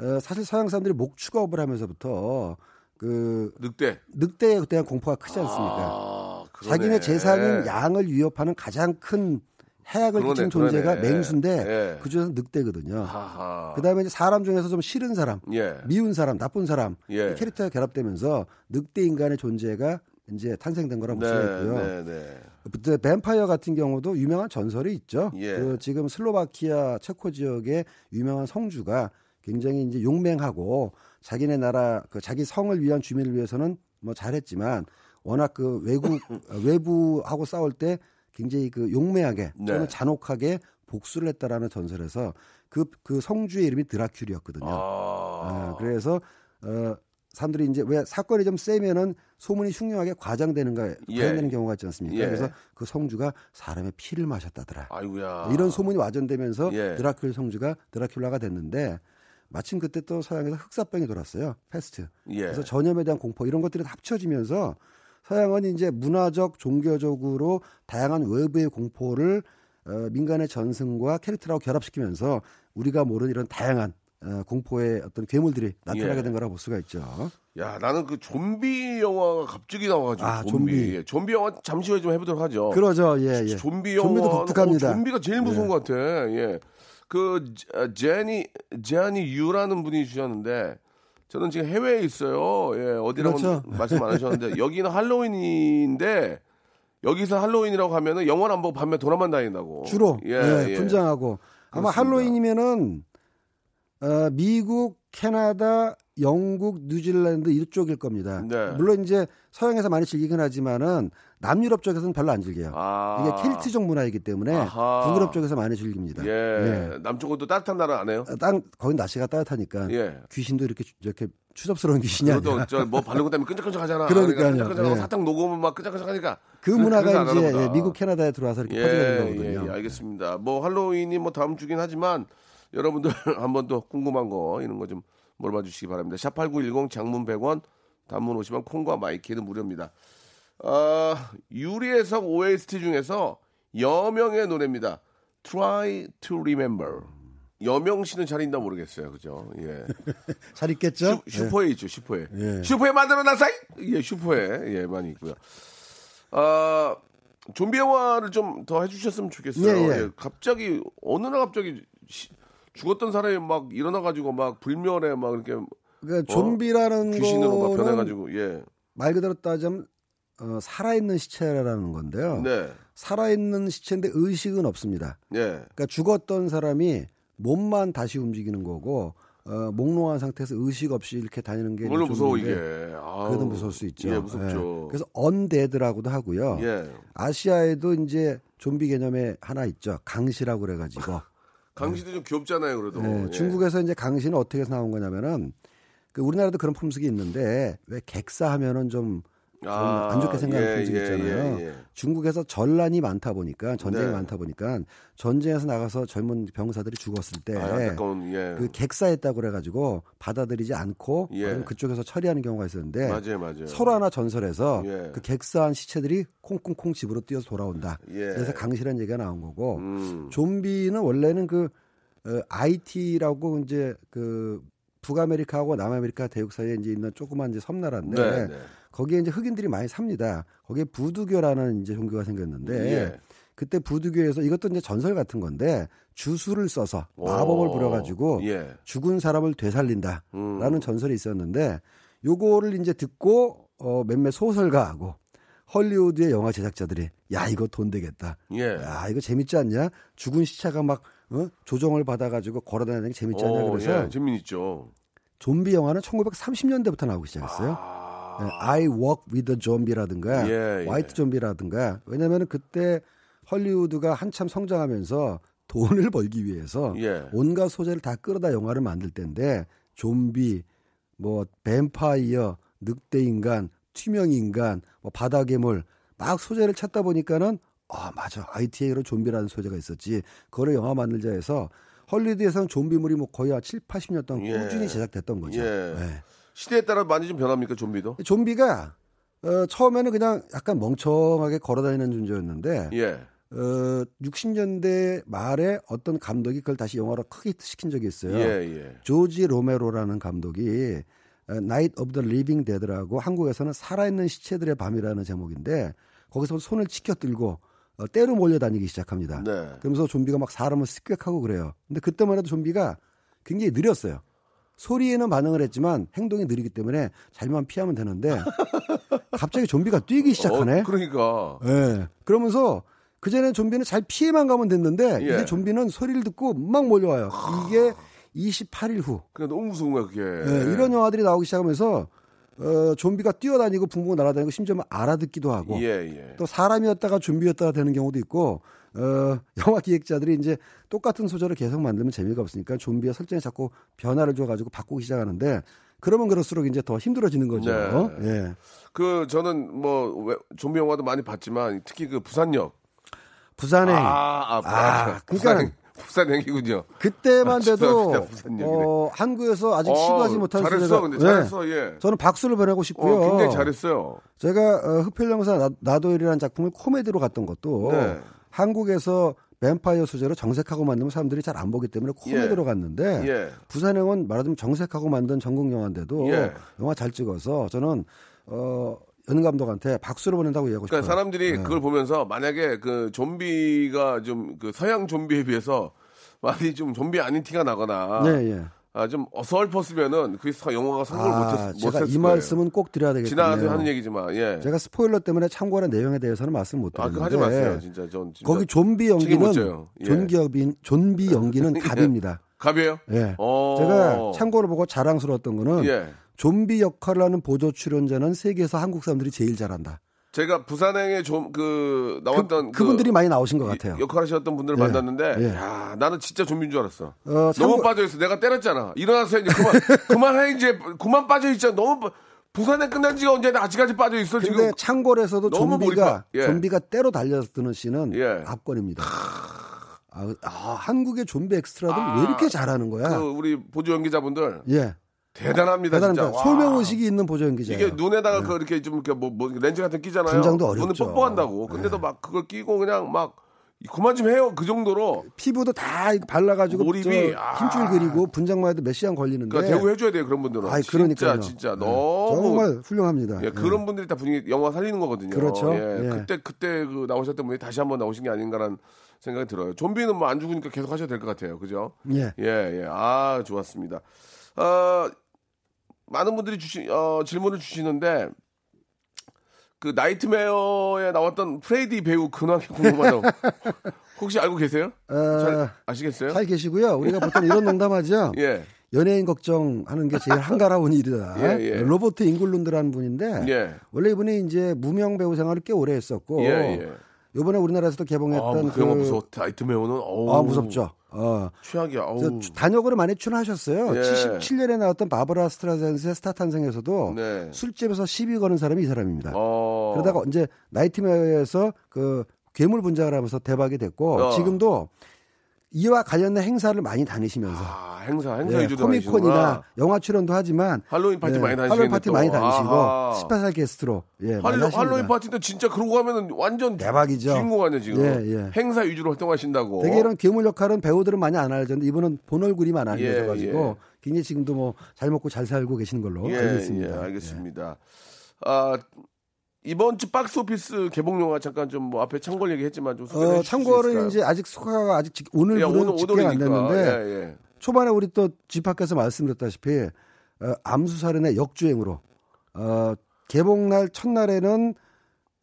예. 어, 사실 서양 사람들이 목축업을 하면서부터 그 늑대. 늑대에 대한 공포가 크지 않습니까? 아, 그러네. 자기네 재산인 양을 위협하는 가장 큰 해악을 그러네, 끼치는 존재가 그러네. 맹수인데 예. 그 중에서 늑대거든요. 하하. 그다음에 이제 사람 중에서 좀 싫은 사람, 예. 미운 사람, 나쁜 사람 예. 이 캐릭터가 결합되면서 늑대 인간의 존재가 이제 탄생된 거라고 볼 수가 네, 있고요. 네, 네. 그때 뱀파이어 같은 경우도 유명한 전설이 있죠. 예. 그 지금 슬로바키아 체코 지역의 유명한 성주가 굉장히 이제 용맹하고 자기네 나라 그 자기 성을 위한 주민을 위해서는 뭐 잘했지만 워낙 그 외국 외부하고 싸울 때 굉장히 그 용맹하게 네. 또는 잔혹하게 복수를 했다라는 전설에서 그 그 성주의 이름이 드라큘이었거든요. 아. 아, 그래서 어 사람들이 이제 왜 사건이 좀 세면은 소문이 흉흉하게 과장되는가 예. 과장되는 경우가 있지 않습니까? 예. 그래서 그 성주가 사람의 피를 마셨다더라. 아이고야. 이런 소문이 와전되면서 예. 드라큘 성주가 드라큘라가 됐는데 마침 그때 또 서양에서 흑사병이 돌았어요. 패스트. 예. 그래서 전염에 대한 공포 이런 것들이 다 합쳐지면서 서양은 이제 문화적, 종교적으로 다양한 외부의 공포를 어, 민간의 전승과 캐릭터라고 결합시키면서 우리가 모르는 이런 다양한 어, 공포의 어떤 괴물들이 나타나게 예. 된 거라고 볼 수가 있죠. 야, 나는 그 좀비 영화가 갑자기 나와가지고. 아, 좀비. 좀비. 예, 좀비 영화 잠시 후에 좀 해보도록 하죠. 그러죠, 예, 예. 좀비 영화. 좀비도 독특합니다. 좀비가 제일 무서운 예. 것 같아. 예. 그, 제- 제니, 제니 유라는 분이 주셨는데, 저는 지금 해외에 있어요. 예, 어디라고 그렇죠. 말씀 안 하셨는데, 여기는 할로윈인데, 여기서 할로윈이라고 하면은 안 보고 밤에 돌아만 다닌다고. 주로 예, 예, 예. 분장하고 아마 그렇습니다. 할로윈이면은 어, 미국, 캐나다, 영국, 뉴질랜드 이쪽일 겁니다. 네. 물론 이제 서양에서 많이 즐기긴 하지만은 남유럽 쪽에서는 별로 안 즐겨요. 아. 이게 켈트족 문화이기 때문에 아하. 북유럽 쪽에서 많이 즐깁니다. 예. 남쪽은 또 따뜻한 나라 안 해요? 어, 땅 거기 날씨가 따뜻하니까 예. 귀신도 이렇게 이렇게 추접스러운 귀신이 아니라 저뭐 바르고 다니면 끈적끈적하잖아. 그러니까요. 끈적끈적하고 예. 사탕 녹으면 막 끈적끈적하니까. 그 문화가 안 이제. 예, 미국, 캐나다에 들어와서 이렇게 예, 퍼지게 된 예, 거거든요. 예, 알겠습니다. 뭐 할로윈이 뭐 다음 주긴 하지만 여러분들 한번 또 궁금한 거 이런 거 좀 물어봐 주시기 바랍니다. 샵8910 장문 100원, 단문 50원 콩과 My K는 무료입니다. 아, 유리의 성 OST 중에서 여명의 노래입니다. Try to Remember. 여명 씨는 잘 있나 모르겠어요. 그죠? 예. 잘 있겠죠? 슈, 슈퍼에 있죠, 슈퍼에. 예. 슈퍼에 만들어 놨어요? 예, 슈퍼에. 예, 많이 있고요. 아, 좀비 영화를 좀 더 해주셨으면 좋겠어요. 예, 예. 갑자기, 어느 날 갑자기 시- 죽었던 사람이 막 일어나가지고 막 불멸에 막 이렇게 그러니까 좀비라는 귀신으로 막 변해가지고, 예. 말 그대로 따지면 어, 살아있는 시체라는 건데요. 네. 살아있는 시체인데 의식은 없습니다. 예. 그러니까 죽었던 사람이 몸만 다시 움직이는 거고 어, 몽롱한 상태에서 의식 없이 이렇게 다니는 게 물론 무서워, 이게. 아우. 그래도 무서울 수 있죠. 예, 무섭죠. 그래서 언데드라고도 하고요. 예. 아시아에도 이제 좀비 개념에 하나 있죠. 강시라고 그래가지고 강시도 좀 귀엽잖아요, 그래도. 네, 예. 중국에서 이제 강시는 어떻게 해서 나온 거냐면은 그 우리나라도 그런 품속이 있는데 왜 객사하면은 좀좀 아, 안 좋게 생각하는 예, 품속이 예, 있잖아요. 예, 예. 중국에서 전란이 많다 보니까 전쟁이 네. 많다 보니까 전쟁에서 나가서 젊은 병사들이 죽었을 때 아, 예. 그 객사했다고 그래가지고 받아들이지 않고 예. 그쪽에서 처리하는 경우가 있었는데 맞아요, 맞아요. 서로 하나 전설에서 예. 그 객사한 시체들이 콩콩콩 집으로 뛰어서 돌아온다. 예. 그래서 강시라는 얘기가 나온 거고 음. 좀비는 원래는 그 어, IT라고 이제 그 북아메리카하고 남아메리카 대륙 사이에 이제 있는 조그만 이제 섬나라인데 네, 네. 거기에 이제 흑인들이 많이 삽니다. 거기에 부두교라는 이제 종교가 생겼는데 예. 그때 부두교에서 이것도 이제 전설 같은 건데 주술을 써서 마법을 오. 부려가지고 예. 죽은 사람을 되살린다라는 음. 전설이 있었는데 요거를 이제 듣고 어, 몇몇 소설가하고 헐리우드의 영화 제작자들이 야 이거 돈 되겠다. 예. 야 이거 재밌지 않냐? 죽은 시체가 막 어? 조정을 받아가지고 걸어다니는 게 재밌지 않냐 오, 그래서 예, 재미있죠. 좀비 영화는 1930년대부터 나오기 시작했어요. 아, 네, I Walk with the Zombie라든가 예, 예. 화이트 좀비라든가 왜냐하면 그때 헐리우드가 한참 성장하면서 돈을 벌기 위해서 예. 온갖 소재를 다 끌어다 영화를 만들 때인데 좀비, 뭐 뱀파이어, 늑대 인간, 투명 인간, 뭐 바다 괴물 막 소재를 찾다 보니까는 아 맞아 ITA로 좀비라는 소재가 있었지 그거를 영화 만들자 해서 헐리우드에서는 좀비물이 뭐 거의 한 7, 80년 동안 예. 꾸준히 제작됐던 거죠. 예. 네. 시대에 따라 많이 좀 변합니까, 좀비도? 좀비가 어, 처음에는 그냥 약간 멍청하게 걸어다니는 존재였는데 예. 어, 60년대 말에 어떤 감독이 그걸 다시 영화로 크게 히트시킨 적이 있어요. 예, 예. 조지 로메로라는 감독이 Night of the Living Dead라고 한국에서는 살아있는 시체들의 밤이라는 제목인데 거기서 손을 치켜 들고 어, 떼로 몰려다니기 시작합니다. 네. 그러면서 좀비가 막 사람을 습격하고 그래요. 근데 그때만 해도 좀비가 굉장히 느렸어요. 소리에는 반응을 했지만 행동이 느리기 때문에 잘만 피하면 되는데 갑자기 좀비가 뛰기 시작하네. 어, 그러니까. 예. 그러면서 그전에 좀비는 잘 피해만 가면 됐는데 예. 이게 좀비는 소리를 듣고 막 몰려와요. 이게 28일 후 그냥 너무 무서운 거야, 그게. 예, 이런 영화들이 나오기 시작하면서 어, 좀비가 뛰어다니고 붕붕 날아다니고 심지어 막 알아듣기도 하고 예, 예. 또 사람이었다가 좀비였다가 되는 경우도 있고 어, 영화 기획자들이 이제 똑같은 소재를 계속 만들면 재미가 없으니까 좀비의 설정에 자꾸 변화를 줘가지고 바꾸기 시작하는데 그러면 그럴수록 이제 더 힘들어지는 거죠. 네. 예. 그 저는 뭐 왜- 좀비 영화도 많이 봤지만 특히 그 부산역. 부산행 아, 아, 아, 부산행. 부산행이군요. 그때만 아, 돼도 얘기네. 어, 한국에서 아직 시도하지 어, 못한 잘했어, 근데 네. 잘했어, 예. 저는 박수를 보내고 싶고요. 어, 굉장히 잘했어요. 제가 어, 나- 나도일이라는 작품을 코미디로 갔던 것도 네. 한국에서 뱀파이어 소재로 정색하고 만들면 사람들이 잘 안 보기 때문에 코미디로 예. 갔는데 예. 부산행은 말하자면 정색하고 만든 전국 영화인데도 예. 영화 잘 찍어서 저는 어, 연 감독한테 박수를 보낸다고 얘기하고 싶어요. 그러니까 사람들이 네. 그걸 보면서 만약에 그 좀비가 좀 그 서양 좀비에 비해서 많이 좀 좀비 아닌 티가 나거나 네, 예. 아, 좀 어설펐으면은 그 서- 영화가 성공을 아, 못했, 제가 못했을 이 말씀은 꼭 드려야. 되겠네요. 지나가서 하는 얘기지만 예. 제가 스포일러 때문에 참고한 내용에 대해서는 말씀 못 아, 드렸는데 그거 하지 마세요. 진짜 전 진짜 거기 좀비 연기는. 예. 존기 연기 존비 연기는 갑입니다. 갑이에요? 예. 어. 제가 참고로 보고 자랑스러웠던 거는 예. 좀비 역할을 하는 보조 출연자는 세계에서 한국 사람들이 제일 잘한다. 제가 부산행에 좀 그 나왔던 그, 분들이 많이 나오신 것 같아요. 역할하셨던 분들을 예. 만났는데 예. 야, 나는 진짜 좀비인 줄 알았어. 어, 참고- 너무 빠져 있어. 내가 때렸잖아. 일어나서 이제 그만 그만해 이제 그만 빠져 있잖아. 너무 빠- 부산에 끝난 지가 언제 아직까지 빠져 있어 근데 지금. 창궐에서도 좀비가 몰입하- 예. 좀비가 때로 달려드는 씬은 예. 압권입니다. 아, 아, 한국의 좀비 엑스트라들 아, 왜 이렇게 잘하는 거야? 그 우리 보조 연기자분들 예, 대단합니다 대단합니다. 진짜. 와. 소명 의식이 있는 보조 연기자예요. 이게 눈에다가 그 이렇게 좀 이렇게 뭐, 뭐 렌즈 같은 거 끼잖아요. 분장도 눈은 어렵죠. 예. 뻑뻑한다고. 근데도 막 그걸 끼고 그냥 막 그만 좀 해요. 그 정도로. 피부도 다 발라가지고 몰입이, 저 아. 힘줄 그리고 분장만 해도 몇 시간 걸리는데. 그러니까 대우 해줘야 돼요 그런 분들은. 아이, 그러니까요. 진짜 진짜 네. 너무 정말 훌륭합니다. 예, 그런 분들이 다 분위기 영화 살리는 거거든요. 그렇죠. 예, 예. 그때 그때 그 나오셨던 분이 다시 한번 나오신 게 아닌가라는 생각이 들어요. 좀비는 뭐 안 죽으니까 계속 하셔도 될 것 같아요. 그죠? 예. 예, 예. 아, 좋았습니다. 어, 많은 분들이 주시, 어, 질문을 주시는데, 그 나이트메어에 나왔던 프레디 배우 근황이 궁금하다고. 혹시 알고 계세요? 잘 어, 아시겠어요? 잘 계시고요. 우리가 보통 이런 농담하죠. 예, 연예인 걱정하는 게 제일 한가로운 일이다. 예, 예. 로버트 잉글룬드라는 분인데 예, 원래 이분이 이제 무명 배우 생활을 꽤 오래 했었고 이번에 우리나라에서도 아, 개봉했던 그 영화 무서웠다. 나이트메어는, 어우. 아 무섭죠. 어. 최악이야. 저 어우. 주- 단역으로 많이 출연하셨어요. 예. 77년에 나왔던 바브라 스트라이샌드의 스타 탄생에서도 네. 술집에서 시비 거는 사람이 이 사람입니다. 어. 그러다가 이제 나이트메어에서 그 괴물 분장을 하면서 대박이 됐고 어. 지금도 이와 관련된 행사를 많이 다니시면서 아, 행사, 행사 예, 위주로 다니시구나. 영화 출연도 하지만 할로윈 파티 예, 많이 다니시겠네 할로윈 파티 또. 많이 다니시고 아하. special guest로 예, 할로. 할로윈 파티도 진짜 그러고 가면은 완전 대박이죠. 주인공 아니야 지금 예, 예. 행사 위주로 활동하신다고 되게 이런 괴물 역할은 배우들은 많이 안 알려졌는데 이분은 본 얼굴이 많이 예, 알려져가지고 예. 굉장히 지금도 뭐 잘 먹고 잘 살고 계시는 걸로 예, 알고 있습니다. 예, 알겠습니다. 아 이번 주 박스 오피스 개봉 영화 잠깐 좀 뭐 앞에 참고를 얘기했지만 좀 소개해 어, 있을까요? 이제 아직 수가가 아직 직- 오늘 예, 오늘 집계가 안. 됐는데 예, 예. 초반에 우리 또 집합에서 말씀드렸다시피 어, 암수살인의 역주행으로 어, 개봉날 첫날에는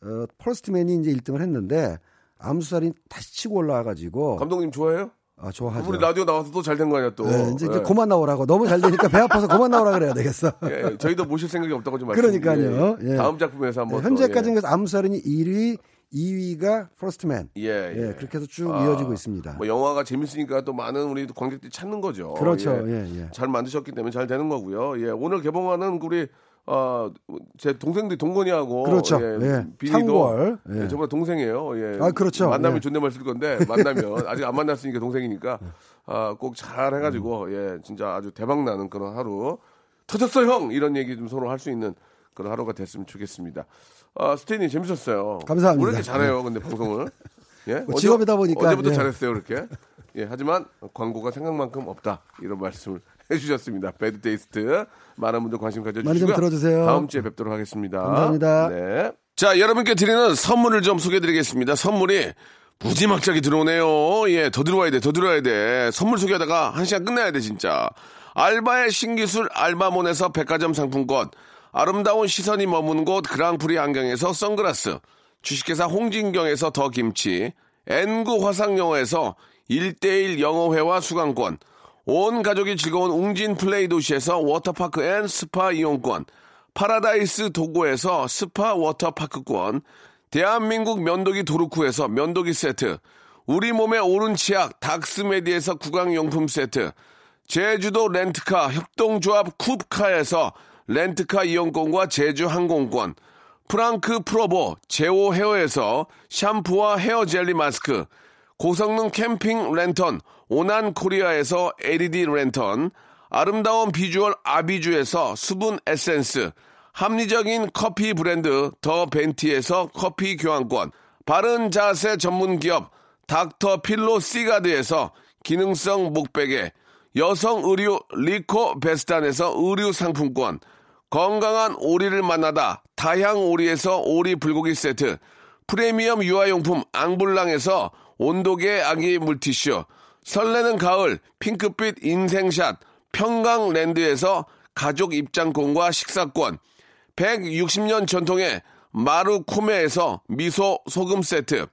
어, 퍼스트맨이 이제 1등을 했는데 암수살인 다시 치고 올라와가지고 감독님 좋아해요? 아, 좋아하죠. 우리 라디오 나와서 또 잘 된 거 아니야 또? 네, 이제, 이제 예. 그만 나오라고 너무 잘 되니까 배 아파서 그만 나오라 그래야 되겠어. 예, 예. 저희도 모실 생각이 없다고 좀 말씀. 그러니까요. 예. 다음 작품에서 한번 또, 현재까지는 그래서 암수살인이 1위, 2위가 퍼스트맨. 예, 예, 예, 그렇게 해서 쭉 아, 이어지고 있습니다. 뭐 영화가 재밌으니까 또 많은 우리 관객들이 찾는 거죠. 그렇죠. 예. 예, 예. 잘 만드셨기 때문에 잘 되는 거고요. 예, 오늘 개봉하는 우리 어, 제 동생들 동건이하고 그렇죠. 예, 예. 비니도. 예. 예. 저보다 동생이에요. 예. 아, 그렇죠. 만나면 예. 존댓말 쓸 건데 만나면 아직 안 만났으니까 동생이니까 아, 꼭 잘 해가지고 예, 진짜 아주 대박 나는 그런 하루 터졌어 형 이런 얘기 좀 서로 할 수 있는 그런 하루가 됐으면 좋겠습니다. 아, 스테이님 재밌었어요. 감사합니다. 왜 이렇게 잘해요, 근데 방송을? 예? 뭐 직업이다 보니까, 어제부터 예. 잘했어요, 그렇게. 예, 하지만 광고가 생각만큼 없다. 이런 말씀을 해주셨습니다. 배드 테이스트. 많은 분들 관심 가져주시고요. 많이 좀 들어주세요. 다음 주에 뵙도록 하겠습니다. 감사합니다. 네. 자, 여러분께 드리는 선물을 좀 소개해드리겠습니다. 선물이 무지막지하게 들어오네요. 예, 더 들어와야 돼, 더 들어와야 돼. 선물 소개하다가 한 시간 끝내야 돼, 진짜. 알바의 신기술 알바몬에서 백화점 상품권. 아름다운 시선이 머무는 곳 그랑프리 안경에서 선글라스. 주식회사 홍진경에서 더 김치. N구 화상영어에서 1대1 영어회화 수강권. 온 가족이 즐거운 웅진 플레이 도시에서 워터파크 and 스파 이용권. 파라다이스 도고에서 스파 워터파크권. 대한민국 면도기 도루코에서 면도기 세트. 우리 몸의 오른 치약 닥스메디에서 구강용품 세트. 제주도 렌트카 협동조합 쿱카에서 렌트카 이용권과 제주 항공권. 프랑크 프로보 제오 헤어에서 샴푸와 헤어 젤리 마스크. 고성능 캠핑 랜턴 오난 코리아에서 LED 랜턴. 아름다운 비주얼 아비주에서 수분 에센스. 합리적인 커피 브랜드 더 벤티에서 커피 교환권. 바른 자세 전문 기업 닥터 필로 시가드에서 기능성 목베개. 여성 의류 리코 베스탄에서 의류 상품권. 건강한 오리를 만나다 다향 오리에서 오리 불고기 세트. 프리미엄 유아용품 앙블랑에서 온도계 아기 물티슈. 설레는 가을 핑크빛 인생샷 평강랜드에서 가족 입장권과 식사권. 160년 전통의 마루코메에서 미소 소금 세트.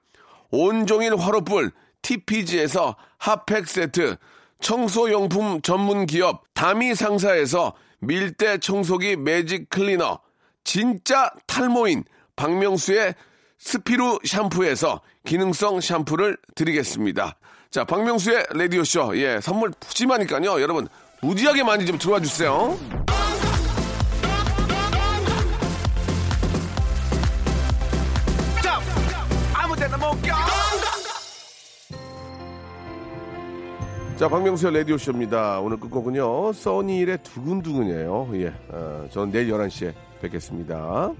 온종일 화로불 TPG에서 핫팩 세트. 청소용품 전문 기업 다미 상사에서 밀대 청소기 매직 클리너. 진짜 탈모인 박명수의 스피루 샴푸에서 기능성 샴푸를 드리겠습니다. 자, 박명수의 라디오쇼. 예, 선물 푸짐하니까요. 여러분, 무지하게 많이 좀 들어와 주세요. 자, 박명수의 라디오쇼입니다. 오늘 끝곡은요, 써니일의 두근두근이에요. 예, 어, 저는 내일 11시에 뵙겠습니다.